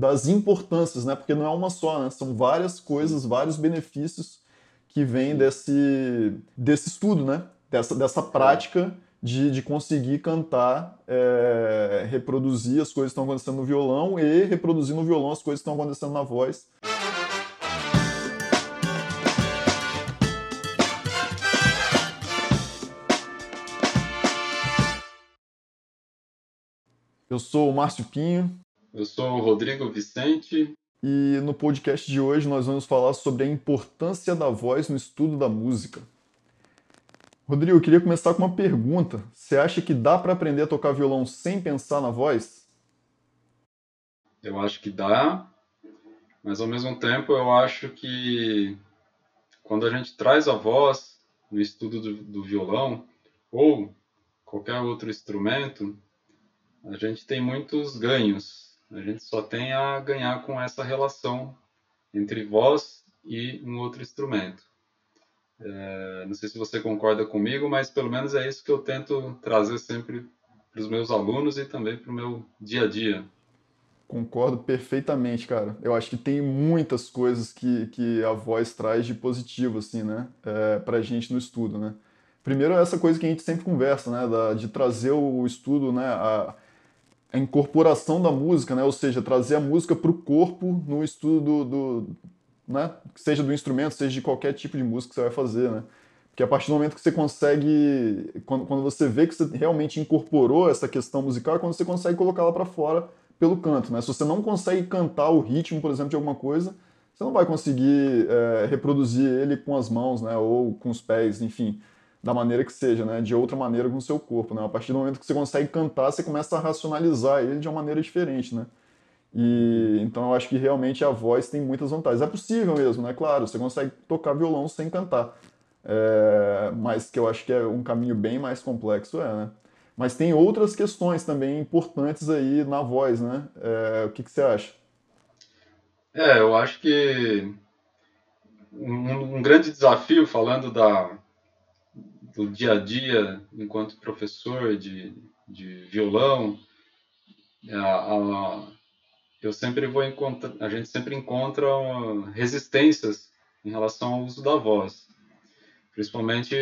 das importâncias, né? Porque não é uma só, né? São várias coisas, vários benefícios que vêm desse, desse estudo, né? Dessa, dessa prática de, de conseguir cantar, é, reproduzir as coisas que estão acontecendo no violão e reproduzir no violão as coisas que estão acontecendo na voz. Eu sou o Márcio Pinho. Eu sou o Rodrigo Vicente. E no podcast de hoje nós vamos falar sobre a importância da voz no estudo da música. Rodrigo, eu queria começar com uma pergunta. Você acha que dá para aprender a tocar violão sem pensar na voz? Eu acho que dá, mas ao mesmo tempo eu acho que quando a gente traz a voz no estudo do, do violão ou qualquer outro instrumento, a gente tem muitos ganhos. A gente só tem a ganhar com essa relação entre voz e um outro instrumento. É, não sei se você concorda comigo, mas pelo menos é isso que eu tento trazer sempre para os meus alunos e também para o meu dia a dia. Concordo perfeitamente, cara. Eu acho que tem muitas coisas que, que a voz traz de positivo, assim, né, é, para a gente no estudo, né. Primeiro, essa coisa que a gente sempre conversa, né, da, de trazer o estudo, né, a, a incorporação da música, né? ou seja, trazer a música para o corpo no estudo do, do, né? seja do instrumento, seja de qualquer tipo de música que você vai fazer. Né? Porque a partir do momento que você consegue, quando, quando você vê que você realmente incorporou essa questão musical, é quando você consegue colocá-la para fora pelo canto. Né? Se você não consegue cantar o ritmo, por exemplo, de alguma coisa, você não vai conseguir é, reproduzir ele com as mãos né? ou com os pés, enfim da maneira que seja, né? De outra maneira com o seu corpo, né? A partir do momento que você consegue cantar, você começa a racionalizar ele de uma maneira diferente, né? E então eu acho que realmente a voz tem muitas vantagens. É possível mesmo, né? Claro, você consegue tocar violão sem cantar, é, mas que eu acho que é um caminho bem mais complexo, é, né? Mas tem outras questões também importantes aí na voz, né? É, o que, que você acha? É, eu acho que um, um grande desafio, falando da, do dia a dia enquanto professor de, de violão, a, a, eu sempre vou encontrar, a gente sempre encontra resistências em relação ao uso da voz, principalmente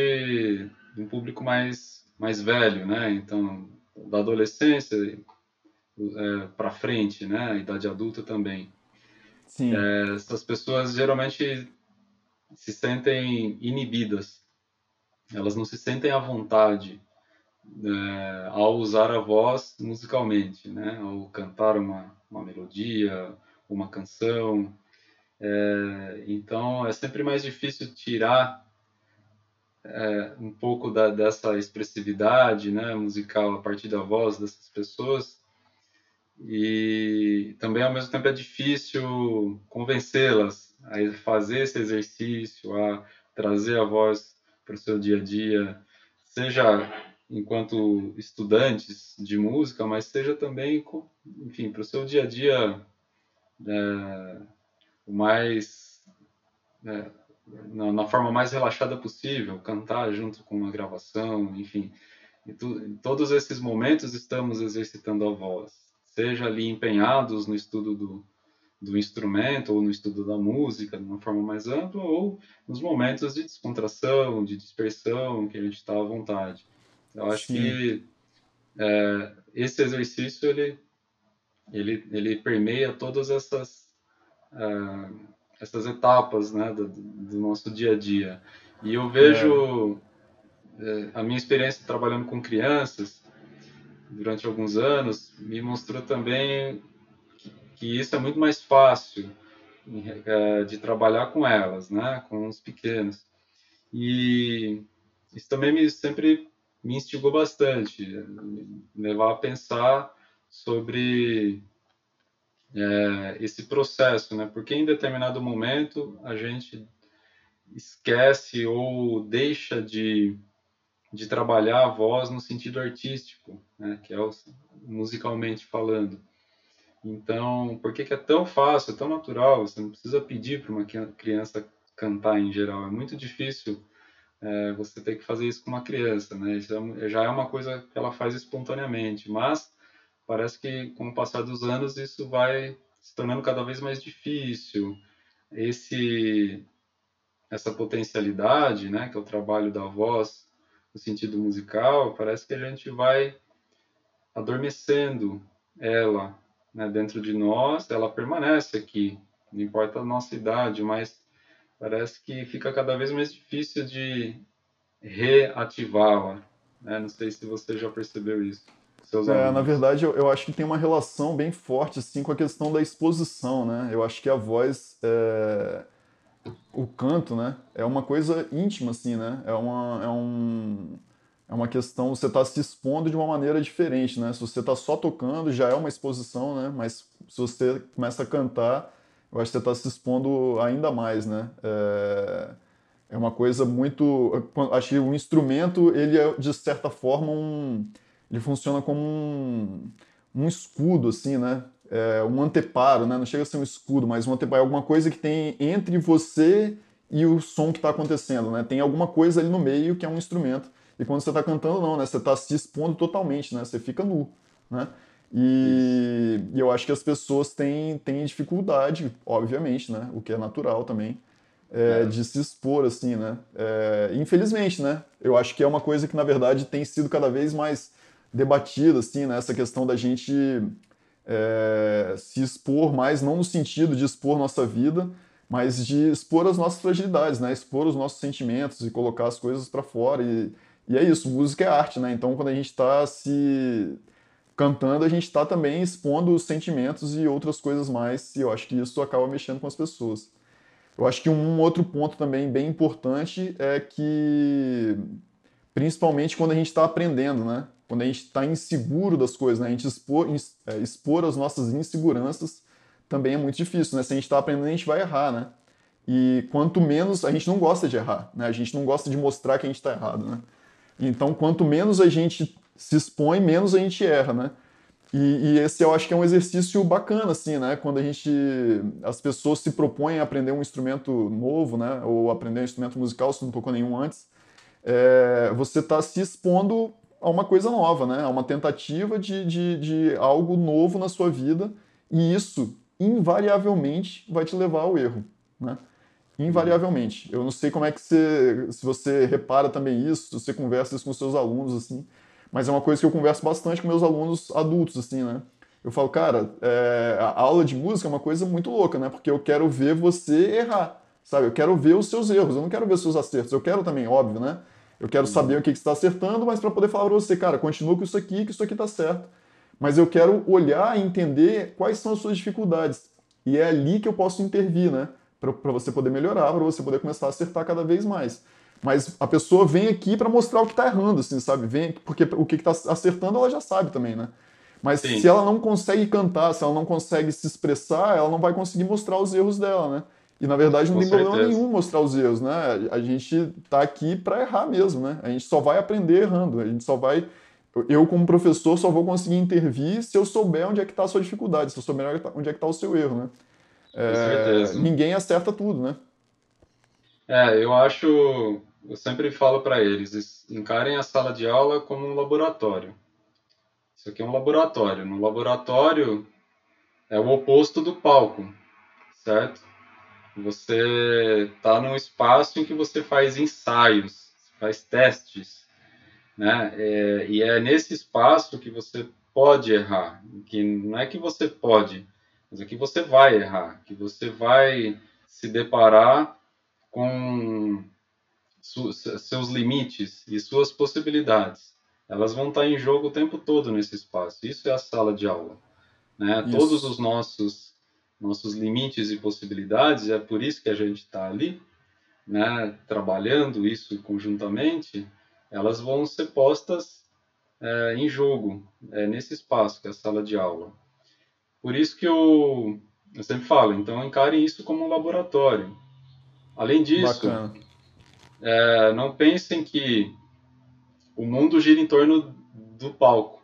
um público mais mais velho, né? Então, da adolescência é, para frente, né? A idade adulta também. Sim. É, essas pessoas geralmente se sentem inibidas elas não se sentem à vontade é, ao usar a voz musicalmente, né? Ao cantar uma, uma melodia, uma canção. É, então é sempre mais difícil tirar é, um pouco da, dessa expressividade né, musical a partir da voz dessas pessoas e também ao mesmo tempo é difícil convencê-las a fazer esse exercício, a trazer a voz para o seu dia a dia, seja enquanto estudantes de música, mas seja também, enfim, para o seu dia a dia é, o mais é, na, na, forma mais relaxada possível, cantar junto com uma gravação, enfim, tu, em todos esses momentos estamos exercitando a voz, seja ali empenhados no estudo do do instrumento ou no estudo da música de uma forma mais ampla ou nos momentos de descontração, de dispersão que a gente está à vontade. Eu acho Sim. que é, esse exercício ele, ele, ele permeia todas essas, uh, essas etapas né, do, do, nosso dia a dia. E eu vejo é. É, a minha experiência trabalhando com crianças durante alguns anos me mostrou também que isso é muito mais fácil é, de trabalhar com elas, né, com os pequenos. E isso também me, sempre me instigou bastante, levar a pensar sobre é, esse processo, né? Porque em determinado momento a gente esquece ou deixa de, de trabalhar a voz no sentido artístico, né? Que é o, musicalmente falando. Então, por que, que é tão fácil, é tão natural? Você não precisa pedir para uma criança cantar em geral. É muito difícil é, você ter que fazer isso com uma criança, né? Isso é, já é uma coisa que ela faz espontaneamente, mas parece que com o passar dos anos isso vai se tornando cada vez mais difícil. Esse essa potencialidade, né, que é o trabalho da voz no sentido musical, parece que a gente vai adormecendo ela né, dentro de nós, ela permanece aqui, não importa a nossa idade, mas parece que fica cada vez mais difícil de reativá-la. Né? Não sei se você já percebeu isso. É, na verdade, eu, eu, acho que tem uma relação bem forte assim, com a questão da exposição. Né? Eu acho que a voz, é... o canto, né? é uma coisa íntima, assim, né? é, uma, é um é uma questão, você está se expondo de uma maneira diferente, né? Se você está só tocando, já é uma exposição, né? Mas se você começa a cantar, eu acho que você está se expondo ainda mais, né? É, é uma coisa muito... Acho que o instrumento, ele é, de certa forma, um... Ele funciona como um, um escudo, assim, né? É, um anteparo, né? Não chega a ser um escudo, mas um anteparo é alguma coisa que tem entre você e o som que está acontecendo, né? Tem alguma coisa ali no meio que é um instrumento e quando você está cantando, não, né? Você está se expondo totalmente, né? Você fica nu, né? E, e, eu acho que as pessoas têm, têm dificuldade, obviamente, né? O que é natural também, é, é. de se expor, assim, né? É, infelizmente, né? Eu acho que é uma coisa que, na verdade, tem sido cada vez mais debatida, assim, né? Essa questão da gente é, se expor mais, não no sentido de expor nossa vida, mas de expor as nossas fragilidades, né? Expor os nossos sentimentos e colocar as coisas para fora e e é isso, música é arte, né? Então quando a gente está se cantando, a gente está também expondo os sentimentos e outras coisas mais, e eu acho que isso acaba mexendo com as pessoas. Eu acho que um outro ponto também bem importante é que, principalmente quando a gente está aprendendo, né? Quando a gente está inseguro das coisas, né? A gente expor, é, expor as nossas inseguranças também é muito difícil, né? Se a gente está aprendendo, a gente vai errar, né? E quanto menos, a gente não gosta de errar, né? A gente não gosta de mostrar que a gente está errado, né? Então, quanto menos a gente se expõe, menos a gente erra, né? E, e, esse eu acho que é um exercício bacana, assim, né? Quando a gente, as pessoas se propõem a aprender um instrumento novo, né? Ou aprender um instrumento musical, se não tocou nenhum antes, é, você está se expondo a uma coisa nova, né? A uma tentativa de, de, de algo novo na sua vida e isso invariavelmente vai te levar ao erro, né? Invariavelmente. Eu não sei como é que você, se você repara também isso, se você conversa isso com seus alunos, assim, mas é uma coisa que eu converso bastante com meus alunos adultos, assim, né? Eu falo, cara, é, a aula de música é uma coisa muito louca, né? Porque eu quero ver você errar, sabe? Eu quero ver os seus erros, eu não quero ver os seus acertos. Eu quero também, óbvio, né? Eu quero saber o que, que você está acertando, mas para poder falar para você, cara, continua com isso aqui, que isso aqui está certo. Mas eu quero olhar e entender quais são as suas dificuldades. E é ali que eu posso intervir, né? Para você poder melhorar, para você poder começar a acertar cada vez mais. Mas a pessoa vem aqui para mostrar o que está errando, assim, sabe? Vem, porque o que está acertando ela já sabe também, né? Mas Sim. se ela não consegue cantar, se ela não consegue se expressar, ela não vai conseguir mostrar os erros dela, né? E na verdade não Com tem certeza. problema nenhum mostrar os erros, né? A gente tá aqui para errar mesmo, né? A gente só vai aprender errando, a gente só vai eu como professor só vou conseguir intervir se eu souber onde é que está a sua dificuldade, se eu souber onde é que está o seu erro, né? É, ninguém acerta tudo, né? É, eu acho, eu sempre falo para eles, encarem a sala de aula como um laboratório. Isso aqui é um laboratório. No laboratório é o oposto do palco, certo? Você está num espaço em que você faz ensaios, faz testes, né? É, e é nesse espaço que você pode errar, que não é que você pode, mas aqui você vai errar, que você vai se deparar com seus limites e suas possibilidades. Elas vão estar em jogo o tempo todo nesse espaço. Isso é a sala de aula. Né? Todos os nossos nossos limites e possibilidades, é por isso que a gente está ali, né, trabalhando isso conjuntamente, elas vão ser postas é, em jogo é, nesse espaço que é a sala de aula. Por isso que eu, eu sempre falo, então encarem isso como um laboratório. Além disso, é, não pensem que o mundo gira em torno do palco,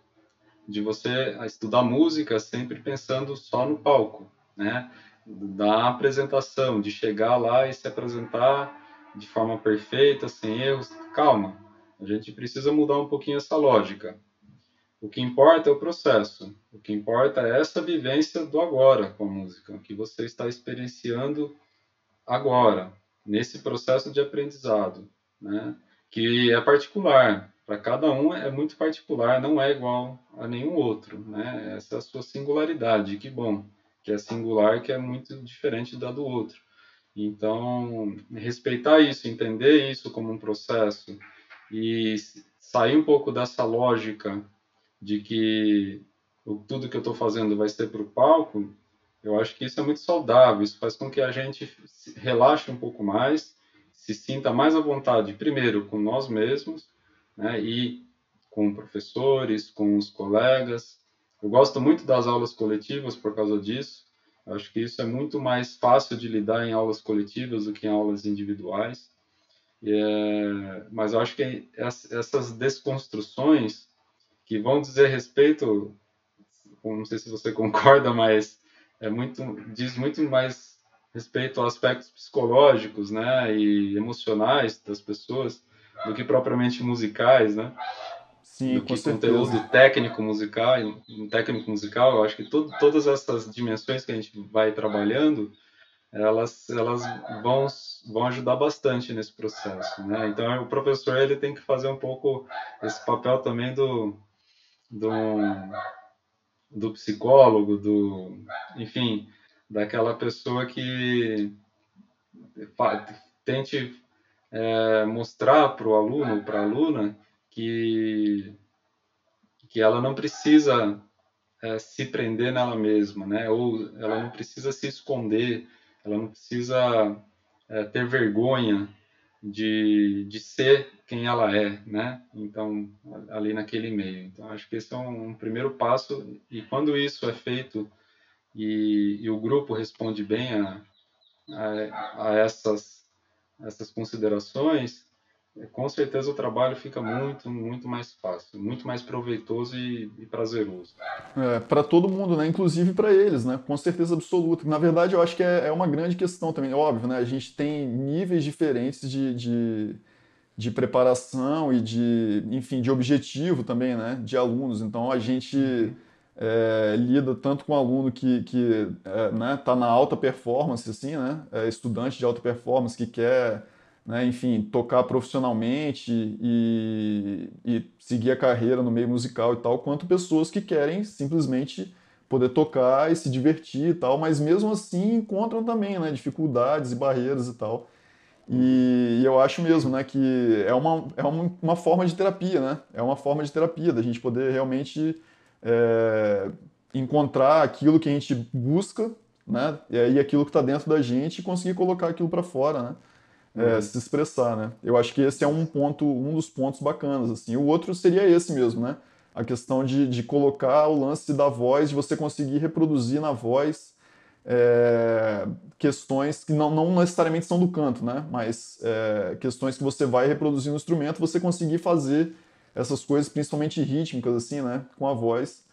de você estudar música sempre pensando só no palco, né? Da apresentação, de chegar lá e se apresentar de forma perfeita, sem erros. Calma, a gente precisa mudar um pouquinho essa lógica. O que importa é o processo. O que importa é essa vivência do agora com a música, que você está experienciando agora, nesse processo de aprendizado, né? que é particular. Para cada um é muito particular, não é igual a nenhum outro. Né? Essa é a sua singularidade, que bom, que é singular, que é muito diferente da do outro. Então, respeitar isso, entender isso como um processo e sair um pouco dessa lógica de que tudo que eu estou fazendo vai ser para o palco, eu acho que isso é muito saudável. Isso faz com que a gente relaxe um pouco mais, se sinta mais à vontade, primeiro com nós mesmos, né, e com professores, com os colegas. Eu gosto muito das aulas coletivas por causa disso. Eu acho que isso é muito mais fácil de lidar em aulas coletivas do que em aulas individuais. É, mas eu acho que essas desconstruções que vão dizer respeito, não sei se você concorda, mas é muito diz muito mais respeito a aspectos psicológicos, né, e emocionais das pessoas do que propriamente musicais, né? Sim, do que conteúdo técnico musical, um técnico musical, eu acho que todo, todas essas dimensões que a gente vai trabalhando, elas elas vão vão ajudar bastante nesse processo, né? Então o professor ele tem que fazer um pouco esse papel também do do, do psicólogo, do enfim, daquela pessoa que tente é, mostrar para o aluno, para a aluna, que, que ela não precisa é, se prender nela mesma, né? ou ela não precisa se esconder, ela não precisa é, ter vergonha de, de ser quem ela é, né? Então, ali naquele meio. Então, acho que esse é um, um primeiro passo, e quando isso é feito e, e o grupo responde bem a, a, a essas, essas considerações, com certeza o trabalho fica muito, muito mais fácil, muito mais proveitoso e, e prazeroso. É, para todo mundo, né? Inclusive para eles, né? Com certeza absoluta. Na verdade, eu acho que é, é, uma grande questão também. É óbvio, né? A gente tem níveis diferentes de, de, de, preparação e de, enfim, de objetivo também, né? De alunos. Então a gente é, lida tanto com aluno que, que é, né, tá na alta performance, assim, né? É estudante de alta performance que quer né, enfim, tocar profissionalmente e, e, seguir a carreira no meio musical e tal, quanto pessoas que querem simplesmente poder tocar e se divertir e tal, mas mesmo assim encontram também né, dificuldades e barreiras e tal. E, e eu acho mesmo né, que é, uma, é uma, uma, forma de terapia, né? É uma forma de terapia, da gente poder realmente é, encontrar aquilo que a gente busca né, e aquilo que está dentro da gente e conseguir colocar aquilo para fora, né? É, uhum. se expressar, né? Eu acho que esse é um ponto, um dos pontos bacanas, assim. O outro seria esse mesmo, né? A questão de, de colocar o lance da voz, de você conseguir reproduzir na voz é, questões que não, não necessariamente são do canto, né? Mas é, questões que você vai reproduzir no instrumento, você conseguir fazer essas coisas, principalmente rítmicas, assim, né? Com a voz.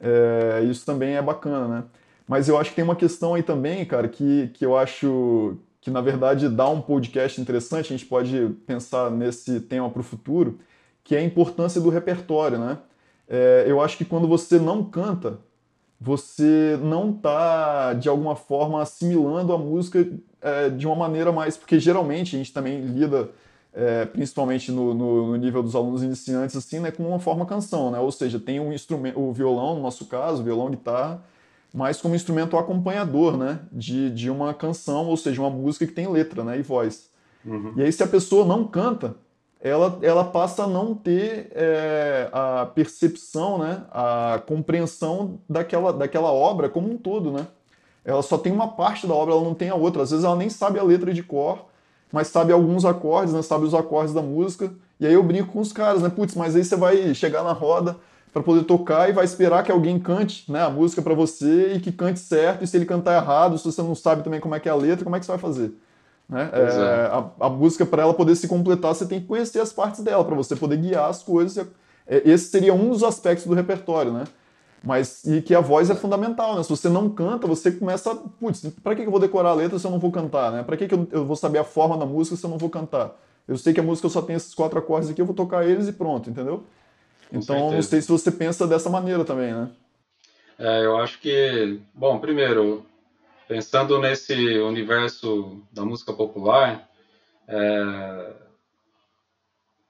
É, isso também é bacana, né? Mas eu acho que tem uma questão aí também, cara, que, que eu acho que na verdade dá um podcast interessante, a gente pode pensar nesse tema para o futuro, que é a importância do repertório, né? É, eu acho que quando você não canta, você não está, de alguma forma, assimilando a música é, de uma maneira mais... Porque geralmente a gente também lida, é, principalmente no, no, no, nível dos alunos iniciantes, assim, né, com uma forma canção, né? Ou seja, tem um instrumento, o violão, no nosso caso, violão, guitarra, mas como instrumento acompanhador, né? De, de uma canção, ou seja, uma música que tem letra, né? E voz. Uhum. E aí, se a pessoa não canta, ela, ela passa a não ter é, a percepção, né? A compreensão daquela, daquela obra como um todo, né? Ela só tem uma parte da obra, ela não tem a outra. Às vezes ela nem sabe a letra de cor, mas sabe alguns acordes, né? Sabe os acordes da música. E aí eu brinco com os caras, né? Putz, mas aí você vai chegar na roda para poder tocar e vai esperar que alguém cante né, a música para você e que cante certo. E se ele cantar errado, se você não sabe também como é que é a letra, como é que você vai fazer? Né? É, é. A, a, música, para ela poder se completar, você tem que conhecer as partes dela, para você poder guiar as coisas. É, esse seria um dos aspectos do repertório, né? Mas, e que a voz é fundamental, né? Se você não canta, você começa. Putz, para que eu vou decorar a letra se eu não vou cantar, né? Para que eu vou saber a forma da música se eu não vou cantar? Eu sei que a música só tem esses quatro acordes aqui, eu vou tocar eles e pronto, entendeu? Então, certeza. não sei se você pensa dessa maneira também, né? É, eu acho que, bom, primeiro, pensando nesse universo da música popular, é,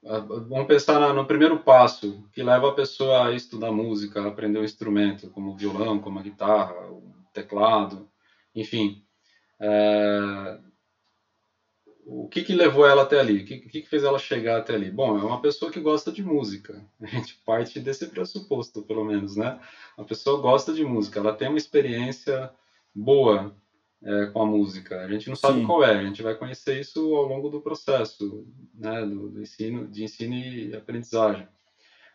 vamos pensar no primeiro passo que leva a pessoa a estudar música, a aprender um instrumento, como o violão, como a guitarra, o teclado, enfim. É, o que, que levou ela até ali? O que, que fez ela chegar até ali? Bom, é uma pessoa que gosta de música. A gente parte desse pressuposto, pelo menos, né? A pessoa gosta de música, ela tem uma experiência boa é, com a música. A gente não sabe Sim. qual é, a gente vai conhecer isso ao longo do processo, né? Do, do ensino, de ensino e aprendizagem.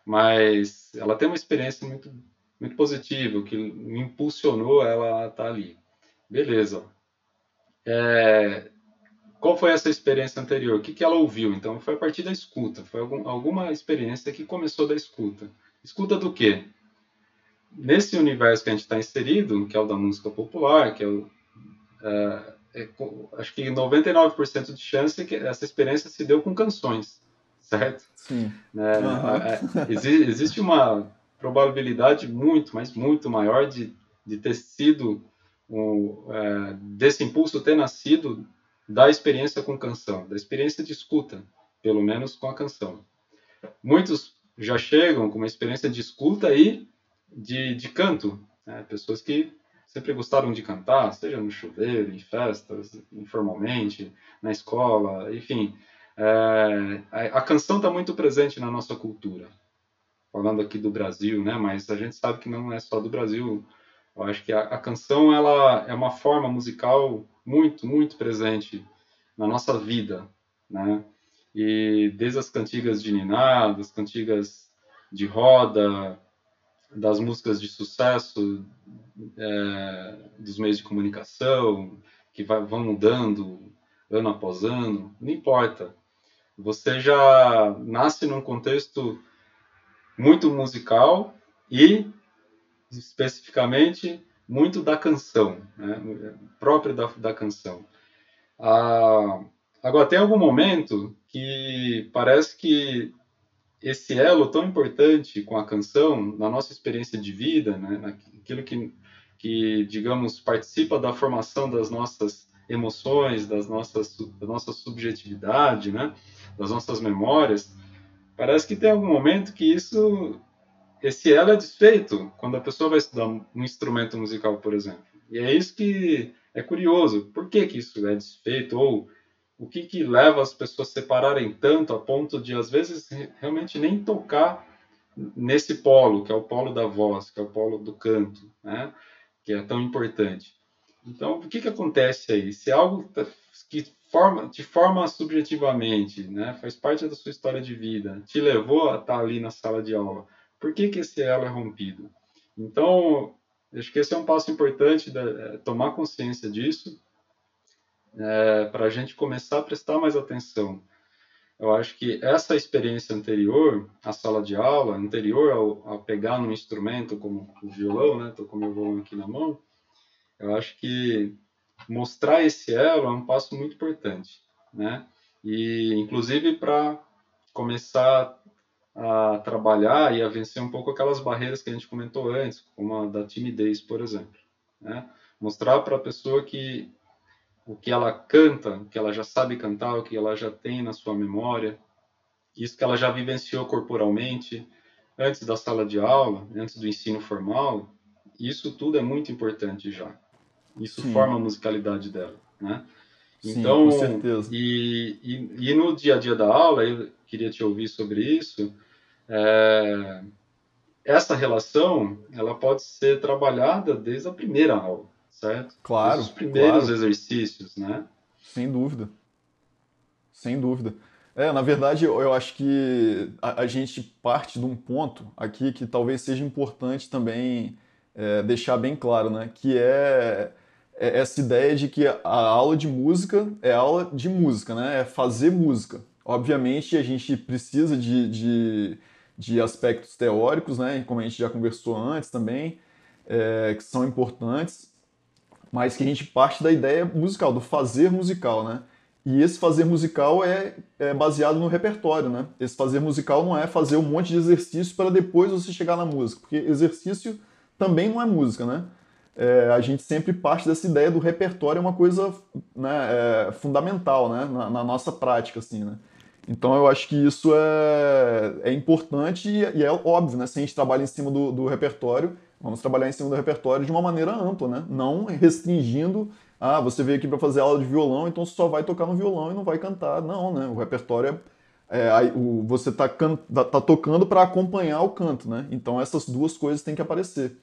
Mas ela tem uma experiência muito, muito positiva, que me impulsionou ela a estar ali. Beleza. É, qual foi essa experiência anterior? O que, que ela ouviu? Então, foi a partir da escuta. Foi algum, alguma experiência que começou da escuta. Escuta do quê? Nesse universo que a gente está inserido, que é o da música popular, que é o. É, é, acho que 99% de chance que essa experiência se deu com canções, certo? Sim. É, uhum. existe, existe uma probabilidade muito, mas muito maior de, de ter sido, um, é, desse impulso ter nascido da experiência com canção, da experiência de escuta, pelo menos com a canção. Muitos já chegam com uma experiência de escuta e de, de canto, né? pessoas que sempre gostaram de cantar, seja no chuveiro, em festas, informalmente, na escola, enfim. É, a, a canção está muito presente na nossa cultura. Falando aqui do Brasil, né? Mas a gente sabe que não é só do Brasil. Eu acho que a, a canção ela é uma forma musical muito, muito presente na nossa vida, né? E desde as cantigas de Niná, das cantigas de roda, das músicas de sucesso é, dos meios de comunicação, que vai, vão mudando ano após ano, não importa. Você já nasce num contexto muito musical e, especificamente, muito da canção, né? próprio da, da canção. Ah, agora, tem algum momento que parece que esse elo tão importante com a canção, na nossa experiência de vida, né? aquilo que, que, digamos, participa da formação das nossas emoções, das nossas, da nossa subjetividade, né? das nossas memórias, parece que tem algum momento que isso esse elo é desfeito quando a pessoa vai estudar um instrumento musical, por exemplo. E é isso que é curioso. Por que, que isso é desfeito? Ou o que, que leva as pessoas a separarem tanto a ponto de, às vezes, realmente nem tocar nesse polo, que é o polo da voz, que é o polo do canto, né? que é tão importante. Então, o que, que acontece aí? Se é algo tá, que forma, te forma subjetivamente, né? faz parte da sua história de vida, te levou a estar ali na sala de aula, por que, que esse elo é rompido? Então, acho que esse é um passo importante, de, é, tomar consciência disso, é, para a gente começar a prestar mais atenção. Eu acho que essa experiência anterior à sala de aula, anterior ao, ao pegar num instrumento como o violão, né? Estou com meu violão aqui na mão. Eu acho que mostrar esse elo é um passo muito importante, né? E inclusive para começar a trabalhar e a vencer um pouco aquelas barreiras que a gente comentou antes, como a da timidez, por exemplo. Né? Mostrar para a pessoa que o que ela canta, o que ela já sabe cantar, o que ela já tem na sua memória, isso que ela já vivenciou corporalmente antes da sala de aula, antes do ensino formal, isso tudo é muito importante já. Isso Sim. forma a musicalidade dela, né? Então, Sim, com certeza. E, e, e no dia a dia da aula, eu queria te ouvir sobre isso, é, essa relação ela pode ser trabalhada desde a primeira aula, certo? Claro. Desde os primeiros claro. exercícios, né? Sem dúvida. Sem dúvida. É, na verdade, eu, eu acho que a, a, gente parte de um ponto aqui que talvez seja importante também é, deixar bem claro, né? Que é essa ideia de que a aula de música é aula de música, né? É fazer música. Obviamente, a gente precisa de, de, de aspectos teóricos, né, como a gente já conversou antes também, é, que são importantes, mas que a gente parte da ideia musical, do fazer musical, né? E esse fazer musical é, é, baseado no repertório, né? Esse fazer musical não é fazer um monte de exercício para depois você chegar na música, porque exercício também não é música, né? É, a gente sempre parte dessa ideia do repertório é uma coisa né, é, fundamental, né? Na, na, nossa prática, assim, né? Então eu acho que isso é, é importante e, e, é óbvio, né? Se a gente trabalha em cima do, do repertório, vamos trabalhar em cima do repertório de uma maneira ampla, né? Não restringindo ah, você veio aqui para fazer aula de violão, então você só vai tocar no violão e não vai cantar. Não, né? O repertório é, é o, você está tá, tá tocando para acompanhar o canto, né? Então essas duas coisas têm que aparecer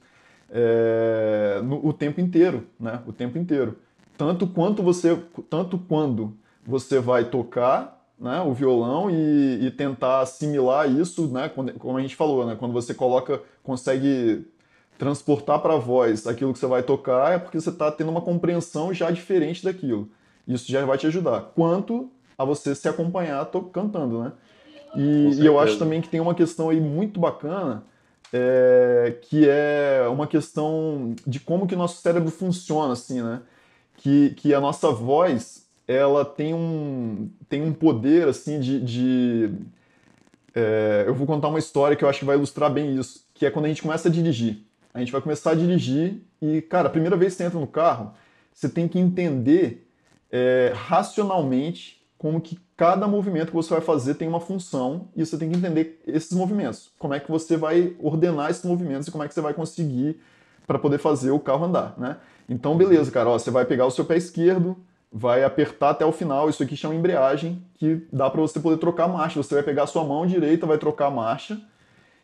é, no, o tempo inteiro, né? O tempo inteiro. Tanto quanto você, tanto quando você vai tocar né, o violão e, e, tentar assimilar isso, né, como a gente falou, né, quando você coloca, consegue transportar para a voz aquilo que você vai tocar é porque você está tendo uma compreensão já diferente daquilo. Isso já vai te ajudar. Quanto a você se acompanhar cantando, né? E, e, eu acho também que tem uma questão aí muito bacana, é, que é uma questão de como que o nosso cérebro funciona, assim, né? Que, que a nossa voz, ela tem um, tem um poder, assim, de... de é, eu vou contar uma história que eu acho que vai ilustrar bem isso, que é quando a gente começa a dirigir a gente vai começar a dirigir e, cara, a primeira vez que você entra no carro, você tem que entender é, racionalmente como que cada movimento que você vai fazer tem uma função e você tem que entender esses movimentos. Como é que você vai ordenar esses movimentos e como é que você vai conseguir para poder fazer o carro andar, né? Então, beleza, cara, ó, você vai pegar o seu pé esquerdo, vai apertar até o final, isso aqui chama embreagem, que dá para você poder trocar a marcha. Você vai pegar a sua mão direita, vai trocar a marcha,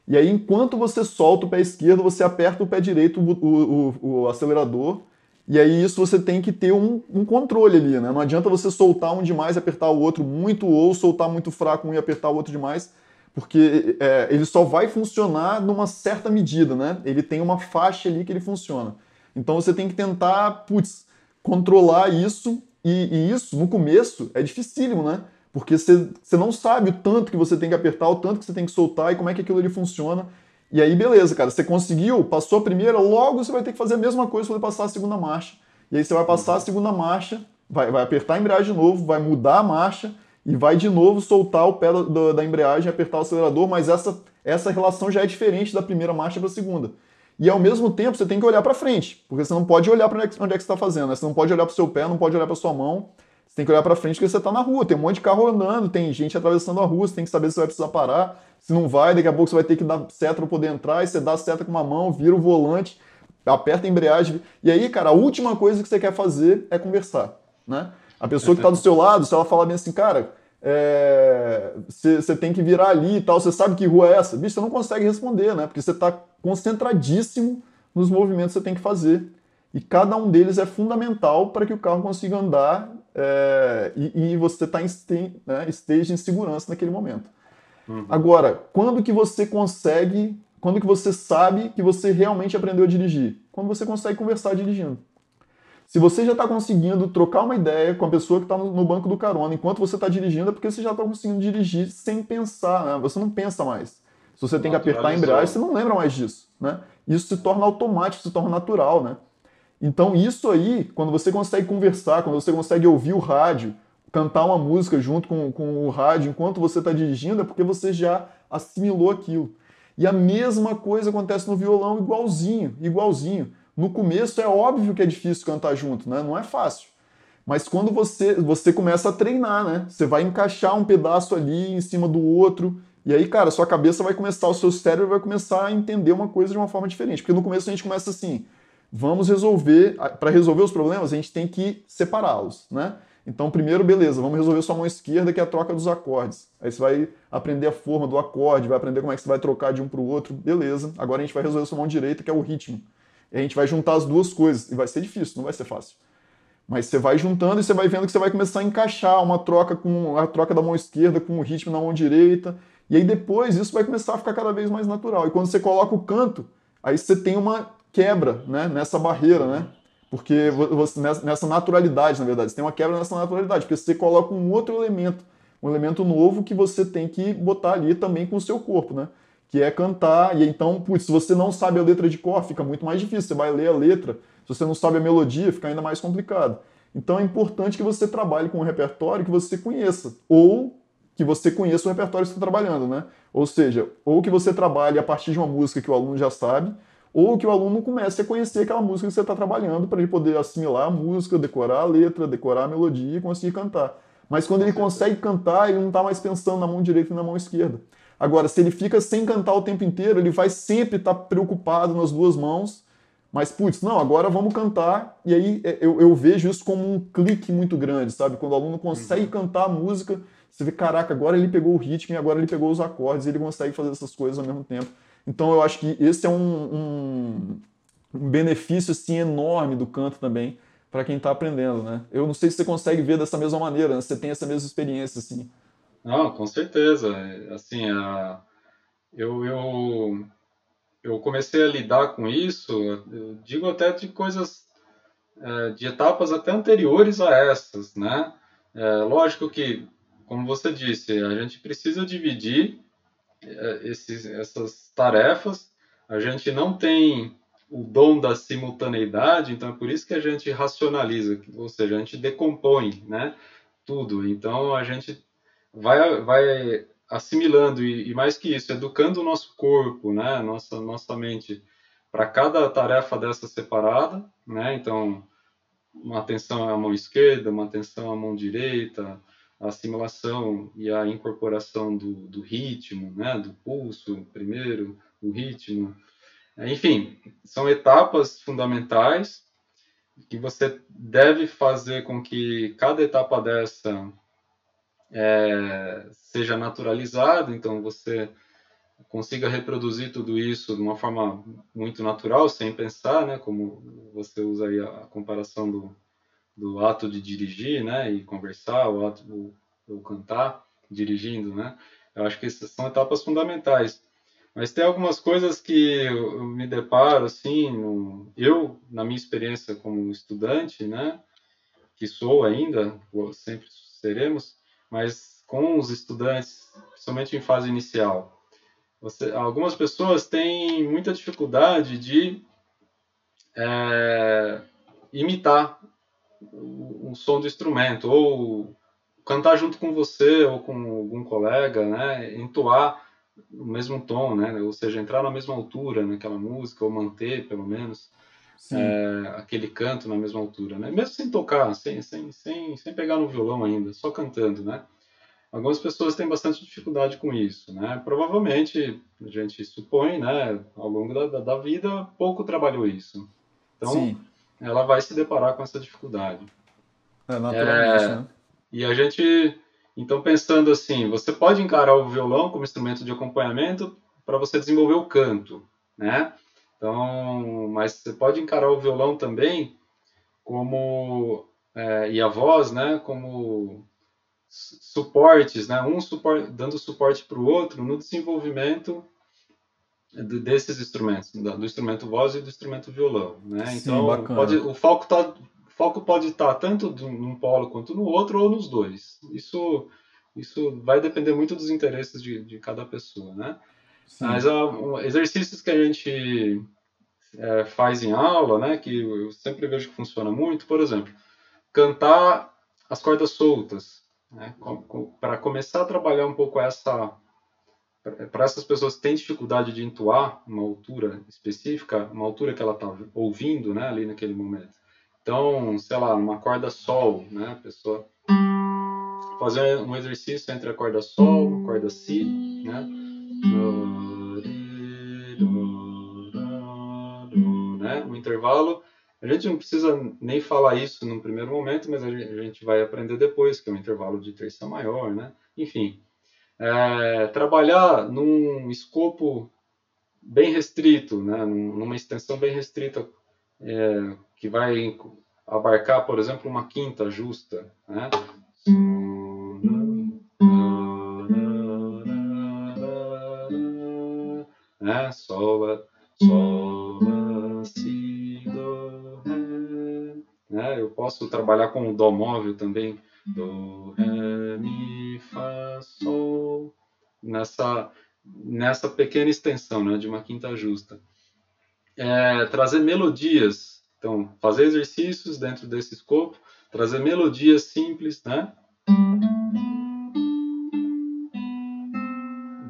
e aí, enquanto você solta o pé esquerdo, você aperta o pé direito, o, o, o acelerador. E aí, isso você tem que ter um, um, controle ali, né? Não adianta você soltar um demais e apertar o outro muito, ou soltar muito fraco um e apertar o outro demais, porque é, ele só vai funcionar numa certa medida, né? Ele tem uma faixa ali que ele funciona. Então você tem que tentar, putz, controlar isso, e, e isso, no começo, é dificílimo, né? porque você, não sabe o tanto que você tem que apertar, o tanto que você tem que soltar e como é que aquilo ali funciona. E aí, beleza, cara, você conseguiu, passou a primeira, logo você vai ter que fazer a mesma coisa para passar a segunda marcha. E aí você vai passar a segunda marcha, vai, vai apertar a embreagem de novo, vai mudar a marcha e vai de novo soltar o pé da, da embreagem apertar o acelerador, mas essa, essa relação já é diferente da primeira marcha para a segunda. E ao mesmo tempo você tem que olhar para frente, porque você não pode olhar para onde é que você está fazendo, né? você não pode olhar para o seu pé, não pode olhar para sua mão. Você tem que olhar para frente porque você está na rua, tem um monte de carro andando, tem gente atravessando a rua, você tem que saber se vai precisar parar, se não vai, daqui a pouco você vai ter que dar seta para poder entrar, e você dá seta com uma mão, vira o volante, aperta a embreagem. E aí, cara, a última coisa que você quer fazer é conversar, né? A pessoa que está do seu lado, se ela falar bem assim, cara, você é, tem que virar ali e tal, você sabe que rua é essa? Bicho, você não consegue responder, né? Porque você está concentradíssimo nos movimentos que você tem que fazer. E cada um deles é fundamental para que o carro consiga andar é, e, e, você está em né, esteja em segurança naquele momento. Uhum. Agora, quando que você consegue, quando que você sabe que você realmente aprendeu a dirigir? Quando você consegue conversar dirigindo. Se você já está conseguindo trocar uma ideia com a pessoa que está no, banco do carona enquanto você está dirigindo, é porque você já está conseguindo dirigir sem pensar, né? Você não pensa mais. Se você tem que apertar a embreagem, você não lembra mais disso, né? Isso se torna automático, se torna natural, né? Então, isso aí, quando você consegue conversar, quando você consegue ouvir o rádio, cantar uma música junto com, com o rádio enquanto você está dirigindo, é porque você já assimilou aquilo. E a mesma coisa acontece no violão, igualzinho, igualzinho. No começo é óbvio que é difícil cantar junto, né? Não é fácil. Mas quando você, você começa a treinar, né? Você vai encaixar um pedaço ali em cima do outro. E aí, cara, sua cabeça vai começar, o seu cérebro vai começar a entender uma coisa de uma forma diferente. Porque no começo a gente começa assim, vamos resolver, para resolver os problemas, a gente tem que separá-los, né? Então, primeiro, beleza, vamos resolver sua mão esquerda, que é a troca dos acordes. Aí você vai aprender a forma do acorde, vai aprender como é que você vai trocar de um para o outro, beleza. Agora a gente vai resolver sua mão direita, que é o ritmo. E a gente vai juntar as duas coisas, e vai ser difícil, não vai ser fácil. Mas você vai juntando e você vai vendo que você vai começar a encaixar uma troca com a troca da mão esquerda com o ritmo na mão direita. E aí depois isso vai começar a ficar cada vez mais natural. E quando você coloca o canto, aí você tem uma quebra né, nessa barreira, né? Porque você, nessa naturalidade, na verdade, você tem uma quebra nessa naturalidade, porque você coloca um outro elemento, um elemento novo que você tem que botar ali também com o seu corpo, né? Que é cantar, e então, putz, se você não sabe a letra de cor, fica muito mais difícil. Você vai ler a letra, se você não sabe a melodia, fica ainda mais complicado. Então é importante que você trabalhe com um repertório que você conheça, ou que você conheça o repertório que você está trabalhando, né? Ou seja, ou que você trabalhe a partir de uma música que o aluno já sabe, ou que o aluno comece a conhecer aquela música que você está trabalhando para ele poder assimilar a música, decorar a letra, decorar a melodia e conseguir cantar. Mas quando ele consegue cantar, ele não está mais pensando na mão direita e na mão esquerda. Agora, se ele fica sem cantar o tempo inteiro, ele vai sempre estar tá preocupado nas duas mãos. Mas, putz, não, agora vamos cantar. E aí é, eu, eu vejo isso como um clique muito grande, sabe? Quando o aluno consegue uhum. cantar a música, você vê, caraca, agora ele pegou o ritmo e agora ele pegou os acordes e ele consegue fazer essas coisas ao mesmo tempo. Então eu acho que esse é um, um, um benefício assim, enorme do canto também para quem está aprendendo, né? Eu não sei se você consegue ver dessa mesma maneira, né? você tem essa mesma experiência, assim. Não, com certeza. Assim, a... eu, eu, eu comecei a lidar com isso, eu digo até de coisas, é, de etapas até anteriores a essas, né? É, lógico que, como você disse, a gente precisa dividir esses, essas tarefas, a gente não tem o dom da simultaneidade, então é por isso que a gente racionaliza, ou seja, a gente decompõe né, tudo. Então a gente vai, vai assimilando e, e mais que isso, educando o nosso corpo, né, nossa, nossa mente para cada tarefa dessa separada, né? Então, uma atenção à mão esquerda, uma atenção à mão direita, a assimilação e a incorporação do, do ritmo, né? Do pulso primeiro, o ritmo, enfim, são etapas fundamentais que você deve fazer com que cada etapa dessa é, seja naturalizada, então você consiga reproduzir tudo isso de uma forma muito natural, sem pensar, né, como você usa aí a comparação do, do ato de dirigir, né, e conversar, o ato do, cantar, dirigindo, né, eu acho que essas são etapas fundamentais. Mas tem algumas coisas que eu me deparo, assim, eu, na minha experiência como estudante, né, que sou ainda, sempre seremos, mas com os estudantes, principalmente em fase inicial, você, algumas pessoas têm muita dificuldade de é, imitar o, o, som do instrumento, ou cantar junto com você ou com algum colega, né, entoar no mesmo tom, né? Ou seja, entrar na mesma altura naquela música, ou manter, pelo menos, é, aquele canto na mesma altura, né? Mesmo sem tocar, sem, sem, sem, sem pegar no violão ainda, só cantando, né? Algumas pessoas têm bastante dificuldade com isso, né? Provavelmente, a gente supõe, né, ao longo da, da vida, pouco trabalhou isso. Então, Sim. Ela vai se deparar com essa dificuldade. É, naturalmente, é, né? E a gente então, pensando assim, você pode encarar o violão como instrumento de acompanhamento para você desenvolver o canto, né? Então, mas você pode encarar o violão também como é, e a voz, né? Como suportes, né? Um supor, dando suporte para o outro no desenvolvimento desses instrumentos, do instrumento voz e do instrumento violão, né? Sim, então, pode, o foco está foco pode estar tanto num polo quanto no outro ou nos dois. Isso, isso vai depender muito dos interesses de, de cada pessoa, né? Sim. Mas uh, exercícios que a gente é, faz em aula, né, que eu sempre vejo que funciona muito, por exemplo, cantar as cordas soltas, né, para começar a trabalhar um pouco essa para essas pessoas que têm dificuldade de entoar uma altura específica, uma altura que ela está ouvindo, né, ali naquele momento. Então, sei lá, uma corda sol, né? A pessoa fazer um exercício entre a corda sol, a corda si, né? né? Um intervalo. A gente não precisa nem falar isso no primeiro momento, mas a gente vai aprender depois, que é um intervalo de terça maior, né? Enfim, é, trabalhar num escopo bem restrito, né? numa extensão bem restrita é, que vai abarcar, por exemplo, uma quinta justa, né? né? Sol, sol, si, do, ré. Né? Eu posso trabalhar com o dó móvel também, do, ré, mi, fá, sol, nessa nessa pequena extensão, né, de uma quinta justa. É, trazer melodias então, fazer exercícios dentro desse escopo, trazer melodias simples, né?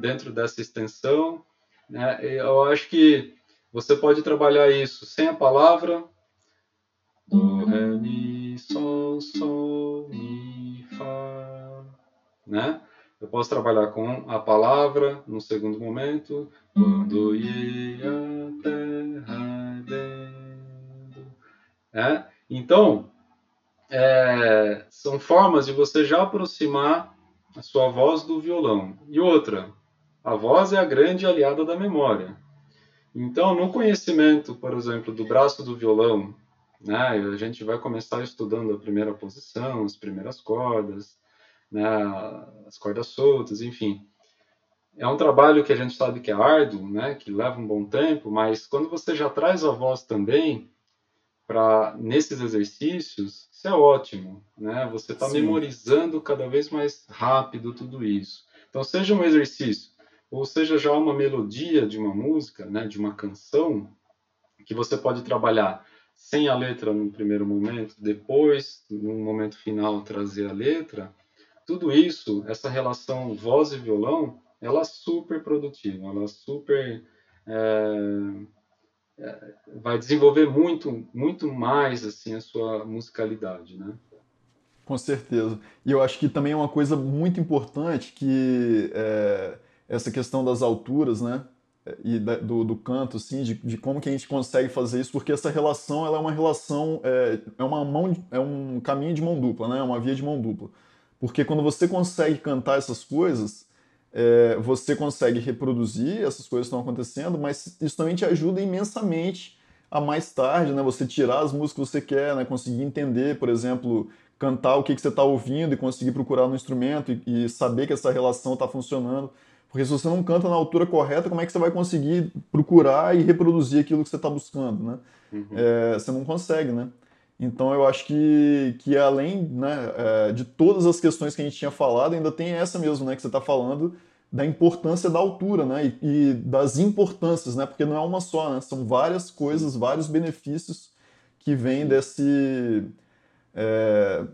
Dentro dessa extensão, né? Eu acho que você pode trabalhar isso sem a palavra do, ré, mi, sol, sol, mi, fá, né? Eu posso trabalhar com a palavra no segundo momento, quando ia a terra ardendo. É? Então, é, são formas de você já aproximar a sua voz do violão. E outra, a voz é a grande aliada da memória. Então, no conhecimento, por exemplo, do braço do violão, né, a gente vai começar estudando a primeira posição, as primeiras cordas, né, as cordas soltas, enfim. É um trabalho que a gente sabe que é árduo, né, que leva um bom tempo, mas quando você já traz a voz também, para nesses exercícios, isso é ótimo, né? Você está memorizando cada vez mais rápido tudo isso. Então, seja um exercício, ou seja já uma melodia de uma música, né, de uma canção, que você pode trabalhar sem a letra no primeiro momento, depois, no momento final, trazer a letra. Tudo isso, essa relação voz e violão, ela é super produtiva, ela é super é, vai desenvolver muito, muito mais assim a sua musicalidade, né? Com certeza. E eu acho que também é uma coisa muito importante que é, essa questão das alturas, né? E da, do, do, canto, assim, de, de, como que a gente consegue fazer isso, porque essa relação ela é uma relação, é, é uma mão, é um caminho de mão dupla, né? É uma via de mão dupla. Porque quando você consegue cantar essas coisas, é, você consegue reproduzir essas coisas que estão acontecendo, mas isso também te ajuda imensamente a mais tarde, né? Você tirar as músicas que você quer, né? Conseguir entender, por exemplo, cantar o que, que você está ouvindo e conseguir procurar no instrumento e, e saber que essa relação está funcionando. Porque se você não canta na altura correta, como é que você vai conseguir procurar e reproduzir aquilo que você está buscando, né? Uhum. É, você não consegue, né? Então eu acho que, que além né, é, de todas as questões que a gente tinha falado, ainda tem essa mesmo, né? Que você está falando da importância da altura, né? E, e, das importâncias, né? Porque não é uma só, né? São várias coisas, vários benefícios que vêm desse, é,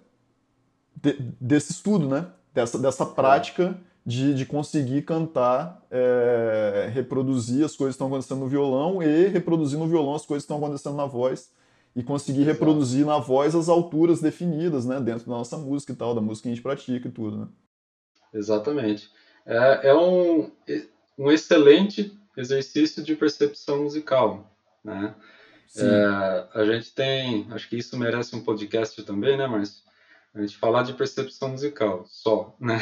de, desse estudo, né? Dessa, dessa prática de, de conseguir cantar, é, reproduzir as coisas que estão acontecendo no violão e reproduzir no violão as coisas que estão acontecendo na voz e conseguir Exato. reproduzir na voz as alturas definidas, né, dentro da nossa música e tal, da música que a gente pratica e tudo, né? Exatamente. É, é um, um excelente exercício de percepção musical, né? É, a gente tem, acho que isso merece um podcast também, né, Márcio? A gente falar de percepção musical só, né?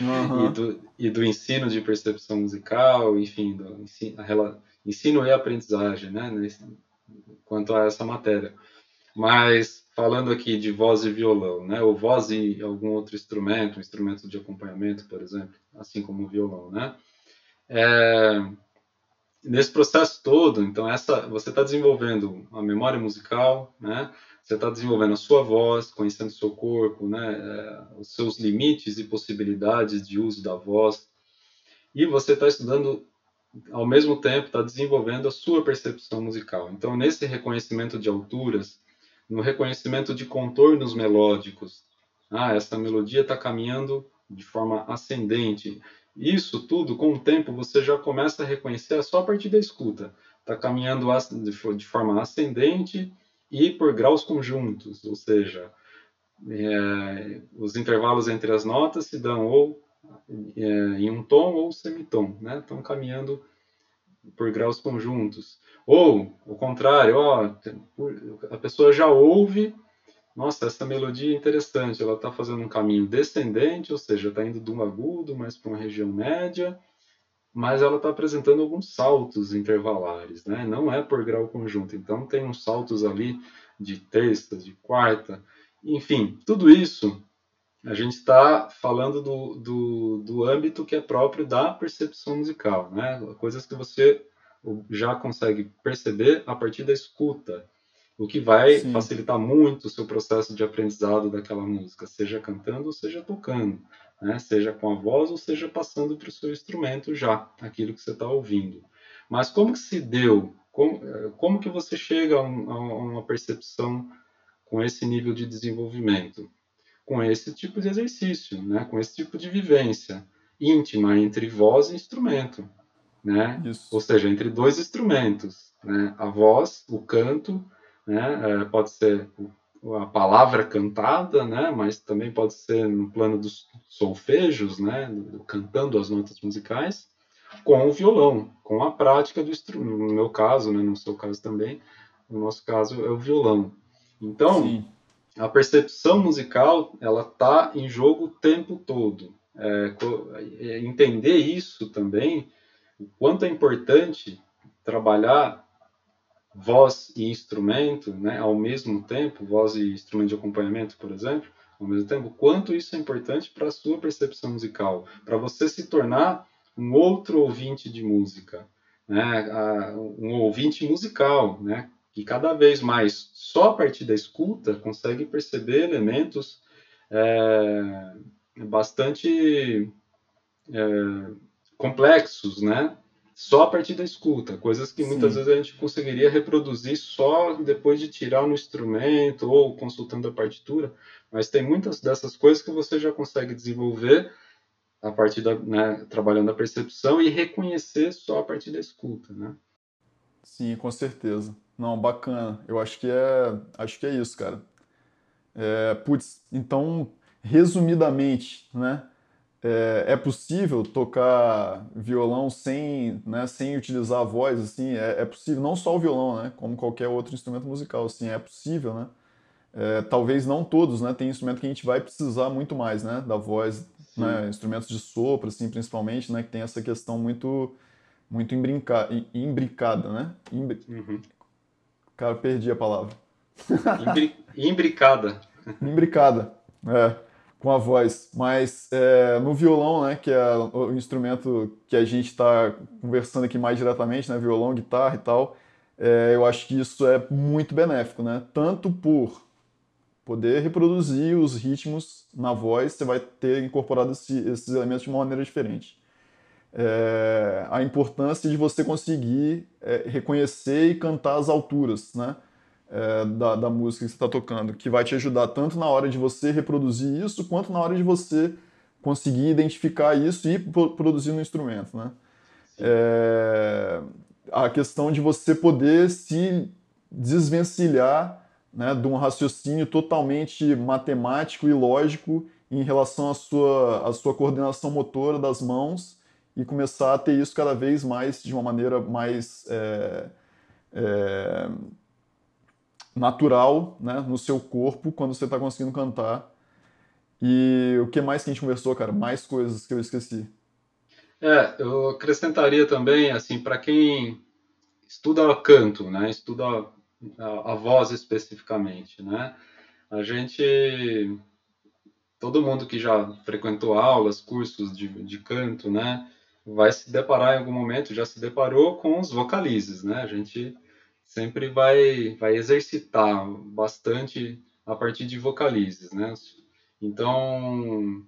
Uhum. e, do, e do ensino de percepção musical, enfim, do ensino, a, ensino e aprendizagem, né? Quanto a essa matéria. Mas falando aqui de voz e violão, né? Ou voz e algum outro instrumento, um instrumento de acompanhamento, por exemplo, assim como o violão, né? É, nesse processo todo, então essa, você está desenvolvendo a memória musical, né? Você está desenvolvendo a sua voz, conhecendo o seu corpo, né? É, os seus limites e possibilidades de uso da voz, e você está estudando ao mesmo tempo está desenvolvendo a sua percepção musical. Então, nesse reconhecimento de alturas, no reconhecimento de contornos melódicos, ah, essa melodia está caminhando de forma ascendente. Isso tudo, com o tempo, você já começa a reconhecer só a partir da escuta. Está caminhando de forma ascendente e por graus conjuntos, ou seja, é, os intervalos entre as notas se dão ou em um tom ou semitom, né? Estão caminhando por graus conjuntos. Ou, o contrário, ó, a pessoa já ouve, nossa, essa melodia é interessante, ela está fazendo um caminho descendente, ou seja, está indo de um agudo mais para uma região média, mas ela está apresentando alguns saltos intervalares, né? Não é por grau conjunto, então tem uns saltos ali de terça, de quarta, enfim, tudo isso a gente está falando do, do, do âmbito que é próprio da percepção musical, né? Coisas que você já consegue perceber a partir da escuta, o que vai Sim. facilitar muito o seu processo de aprendizado daquela música, seja cantando ou seja tocando, né? seja com a voz ou seja passando para o seu instrumento já, aquilo que você está ouvindo. Mas como que se deu? Como, como que você chega a, um, a uma percepção com esse nível de desenvolvimento? Com esse tipo de exercício, né? com esse tipo de vivência íntima entre voz e instrumento. Né? Ou seja, entre dois instrumentos. Né? A voz, o canto, né? É, pode ser a palavra cantada, né? mas também pode ser no plano dos solfejos, né? cantando as notas musicais, com o violão, com a prática do instrumento. No meu caso, né? no seu caso também, no nosso caso é o violão. Então, Sim. A percepção musical ela está em jogo o tempo todo. É, é, entender isso também, o quanto é importante trabalhar voz e instrumento, né, ao mesmo tempo, voz e instrumento de acompanhamento, por exemplo, ao mesmo tempo, quanto isso é importante para a sua percepção musical, para você se tornar um outro ouvinte de música, né, um ouvinte musical, né, que cada vez mais, só a partir da escuta, consegue perceber elementos é, bastante é, complexos, né, só a partir da escuta, coisas que Sim. muitas vezes a gente conseguiria reproduzir só depois de tirar no instrumento ou consultando a partitura, mas tem muitas dessas coisas que você já consegue desenvolver a partir da, né, trabalhando a percepção e reconhecer só a partir da escuta, né? Sim, com certeza. Não, bacana. Eu acho que é, acho que é isso, cara. É, putz, então, resumidamente, né? é, é, possível tocar violão sem, né, sem utilizar a voz, assim, é, é, possível, não só o violão, né, como qualquer outro instrumento musical, assim, é possível, né, é, talvez não todos, né, tem instrumento que a gente vai precisar muito mais, né, da voz, né, instrumentos de sopro, assim, principalmente, né, que tem essa questão muito, muito imbrinca, imbricada, né, Imbri... Uhum. Cara, perdi a palavra. Imbri... Imbricada. Imbricada, é com a voz, mas é, no violão, né, que é o instrumento que a gente está conversando aqui mais diretamente, né, violão, guitarra e tal, é, eu acho que isso é muito benéfico, né, tanto por poder reproduzir os ritmos na voz, você vai ter incorporado esse, esses elementos de uma maneira diferente. É, a importância de você conseguir é, reconhecer e cantar as alturas, né? é, da, da, música que você está tocando, que vai te ajudar tanto na hora de você reproduzir isso, quanto na hora de você conseguir identificar isso e produzir no instrumento, né? É, a questão de você poder se desvencilhar né, de um raciocínio totalmente matemático e lógico em relação à sua, à sua coordenação motora das mãos e começar a ter isso cada vez mais de uma maneira mais é, é, natural né, no seu corpo quando você está conseguindo cantar. E o que mais que a gente conversou, cara? Mais coisas que eu esqueci. É, eu acrescentaria também, assim, para quem estuda canto, né, estuda a, a, voz especificamente, né, a gente, todo mundo que já frequentou aulas, cursos de, de canto, né, vai se deparar em algum momento, já se deparou com os vocalizes, né, a gente sempre vai, vai exercitar bastante a partir de vocalizes, né? Então,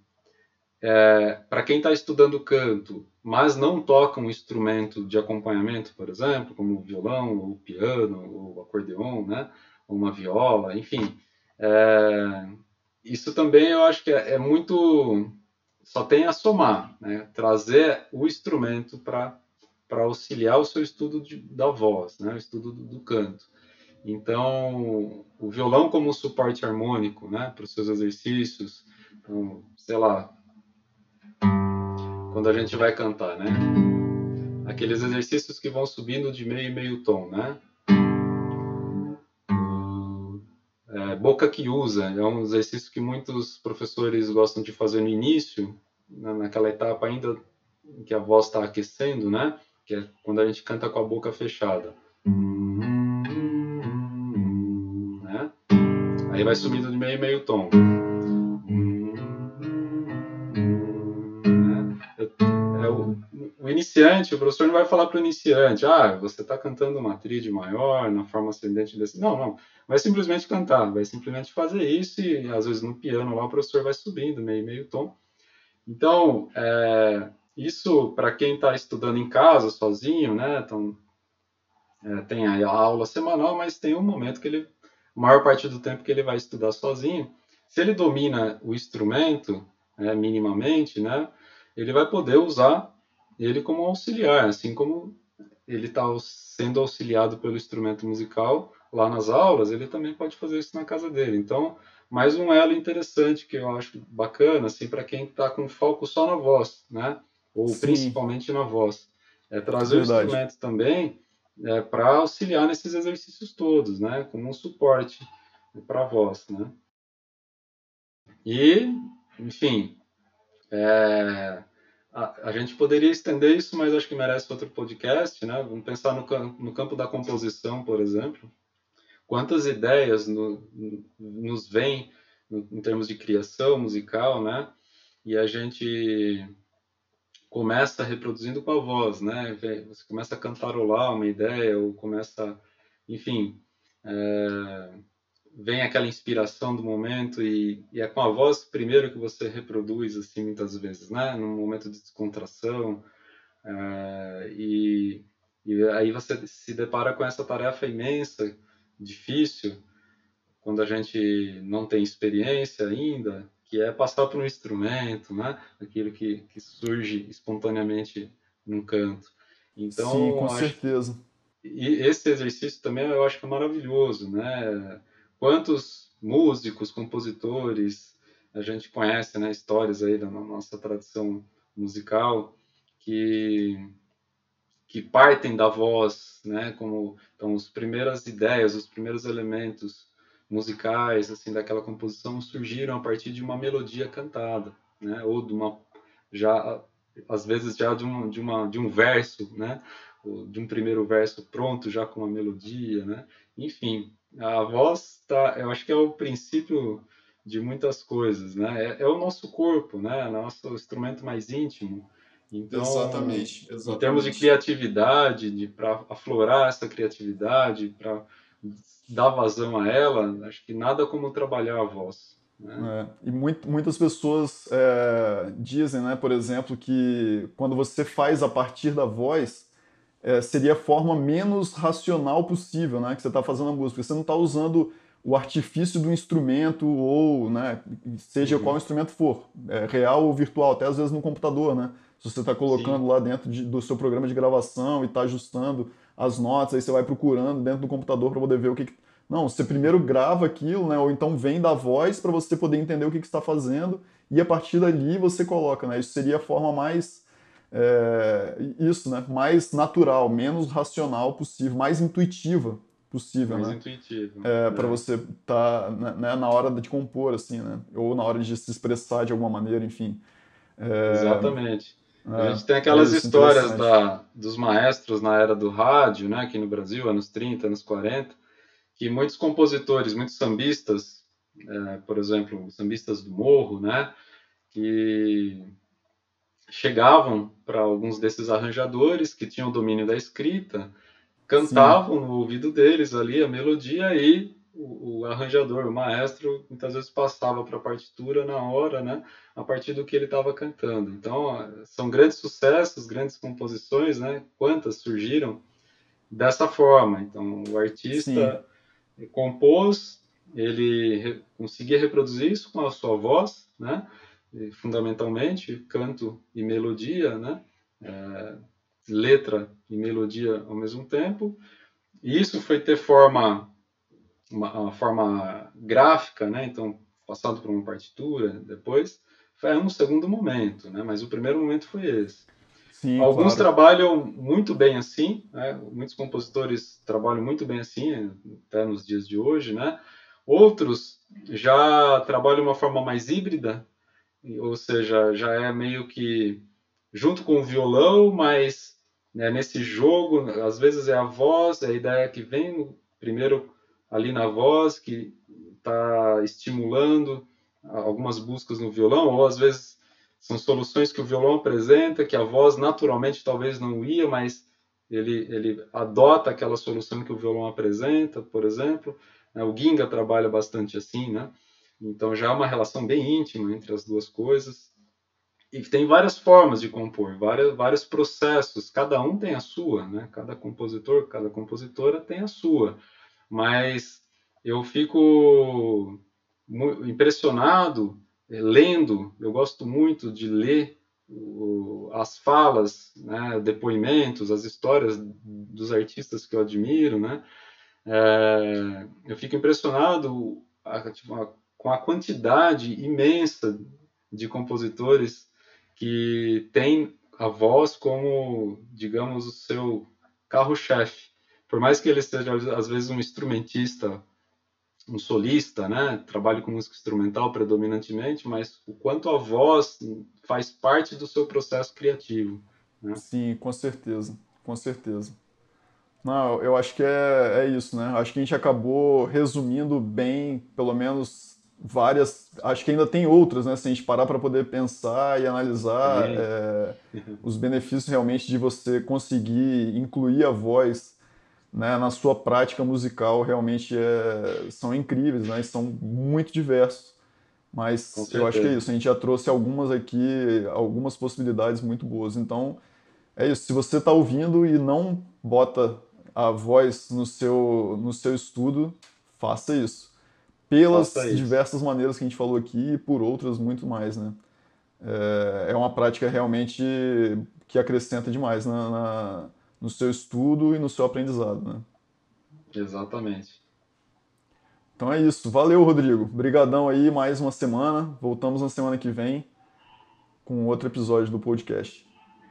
é, para quem está estudando canto, mas não toca um instrumento de acompanhamento, por exemplo, como o violão, ou o piano, ou o acordeon, né? Ou uma viola, enfim, é, isso também eu acho que é, é muito só tem a somar, né? Trazer o instrumento para auxiliar o seu estudo de, da voz, né, o estudo do, do, canto. Então, o violão como suporte harmônico, né, para os seus exercícios, então, sei lá, quando a gente vai cantar, né, aqueles exercícios que vão subindo de meio e meio tom, né, boca que usa, é um exercício que muitos professores gostam de fazer no início, naquela etapa ainda que a voz está aquecendo, né? que é quando a gente canta com a boca fechada. Né? Aí vai subindo de meio meio tom. Iniciante, o professor não vai falar para o iniciante, ah, você está cantando uma tríade maior, na forma ascendente desse. Não, não. Vai simplesmente cantar, vai simplesmente fazer isso e às vezes no piano lá o professor vai subindo meio meio tom. Então, é, isso, para quem está estudando em casa, sozinho, né? Então, é, tem a aula semanal, mas tem um momento que ele a maior parte do tempo que ele vai estudar sozinho, se ele domina o instrumento né, minimamente, né, ele vai poder usar ele como auxiliar, assim como ele está sendo auxiliado pelo instrumento musical lá nas aulas, ele também pode fazer isso na casa dele. Então, mais um elo interessante que eu acho bacana, assim, para quem está com foco só na voz, né? Ou Sim. principalmente na voz. É trazer Verdade. o instrumento também é, para auxiliar nesses exercícios todos, né? Como um suporte para a voz, né? E, enfim, é, a, a, gente poderia estender isso, mas acho que merece outro podcast, né? Vamos pensar no, no campo da composição, por exemplo. Quantas ideias no, nos vêm em termos de criação musical, né? E a gente começa reproduzindo com a voz, né? Você começa a cantarolar uma ideia ou começa, enfim, é, vem aquela inspiração do momento e, e, é com a voz primeiro que você reproduz assim muitas vezes, né? Num momento de descontração é, e, e aí você se depara com essa tarefa imensa, difícil, quando a gente não tem experiência ainda, que é passar por um instrumento, né? Aquilo que, que surge espontaneamente num canto. Então, Sim, com certeza. E esse exercício também eu acho que é maravilhoso, né? Quantos músicos, compositores a gente conhece, né? Histórias aí da nossa tradição musical que que partem da voz, né? Como então as primeiras ideias, os primeiros elementos musicais assim daquela composição surgiram a partir de uma melodia cantada, né? Ou de uma já às vezes já de um de uma de um verso, né? de um primeiro verso pronto já com uma melodia, né? Enfim, a voz tá, eu acho que é o princípio de muitas coisas, né? É, é o nosso corpo, né? Nosso instrumento mais íntimo. Então, exatamente, exatamente. Em termos de criatividade, de para aflorar essa criatividade, para dar vazão a ela, acho que nada como trabalhar a voz. Né? É, e muito, muitas pessoas é, dizem, né, por exemplo, que quando você faz a partir da voz, é, seria a forma menos racional possível né, que você está fazendo a música. Você não está usando o artifício do instrumento ou, né, seja uhum. qual instrumento for, é, real ou virtual, até às vezes no computador, né? Se você está colocando Sim. lá dentro de, do seu programa de gravação e está ajustando as notas, aí você vai procurando dentro do computador para poder ver o que, que não, você primeiro grava aquilo, né? Ou então vem da voz para você poder entender o que, que está fazendo e a partir dali você coloca, né? Isso seria a forma mais é, isso, né? Mais natural, menos racional possível, mais intuitiva possível, mais né? intuitivo. É, para você estar tá, né, né, na hora de compor, assim, né? Ou na hora de se expressar de alguma maneira, enfim. É, Exatamente. É, a gente tem aquelas é histórias da, dos maestros na era do rádio, né? Aqui no Brasil, anos 30, anos 40 que muitos compositores, muitos sambistas, é, por exemplo, sambistas do morro, né, que chegavam para alguns desses arranjadores que tinham domínio da escrita, cantavam Sim. no ouvido deles ali a melodia e o, o, arranjador, o maestro, muitas vezes passava para a partitura na hora, né, a partir do que ele estava cantando. Então, são grandes sucessos, grandes composições, né, quantas surgiram dessa forma. Então, o artista Sim compôs, ele re, conseguia reproduzir isso com a sua voz, né? E, fundamentalmente canto e melodia, né? É, letra e melodia ao mesmo tempo. E isso foi ter forma, uma, uma, forma gráfica, né? Então passado por uma partitura, depois foi um segundo momento, né? Mas o primeiro momento foi esse. Sim, Alguns claro. trabalham muito bem assim, né? muitos compositores trabalham muito bem assim, até nos dias de hoje, né? Outros já trabalham de uma forma mais híbrida, ou seja, já é meio que junto com o violão, mas né, nesse jogo, às vezes é a voz, é a ideia que vem primeiro ali na voz, que está estimulando algumas buscas no violão, ou às vezes são soluções que o violão apresenta, que a voz naturalmente talvez não ia, mas ele, ele adota aquela solução que o violão apresenta, por exemplo. O Ginga trabalha bastante assim, né? Então já é uma relação bem íntima entre as duas coisas. E tem várias formas de compor, várias, vários processos, cada um tem a sua, né? Cada compositor, cada compositora tem a sua. Mas eu fico impressionado eh, lendo. Eu gosto muito de ler as falas, né, depoimentos, as histórias dos artistas que eu admiro, né? É, eu fico impressionado tipo, com a quantidade imensa de compositores que têm a voz como, digamos, o seu carro-chefe. Por mais que ele seja, às vezes, um instrumentista, um solista, né? Trabalhe com música instrumental predominantemente, mas o quanto a voz faz parte do seu processo criativo. Né? Sim, com certeza, com certeza. Não, eu acho que é, é isso, né? Acho que a gente acabou resumindo bem, pelo menos várias. Acho que ainda tem outras, né? Se a gente parar para poder pensar e analisar é, os benefícios realmente de você conseguir incluir a voz né, na sua prática musical, realmente é, são incríveis, né? E são muito diversos. Mas eu acho que é isso. A gente já trouxe algumas aqui, algumas possibilidades muito boas. Então, é isso. Se você está ouvindo e não bota a voz no seu, no seu estudo, faça isso pelas diversas maneiras que a gente falou aqui e por outras muito mais, né? É, é uma prática realmente que acrescenta demais na, na, no seu estudo e no seu aprendizado, né? Exatamente. Então é isso. Valeu, Rodrigo. Obrigadão aí, mais uma semana. Voltamos na semana que vem com outro episódio do podcast.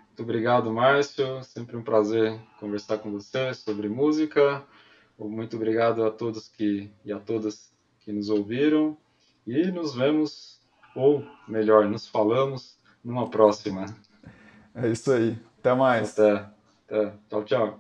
Muito obrigado, Márcio. Sempre um prazer conversar com você sobre música. Muito obrigado a todos que e a todas que nos ouviram e nos vemos, ou melhor, nos falamos numa próxima. É isso aí. Até mais. Até. Até. Tchau, tchau.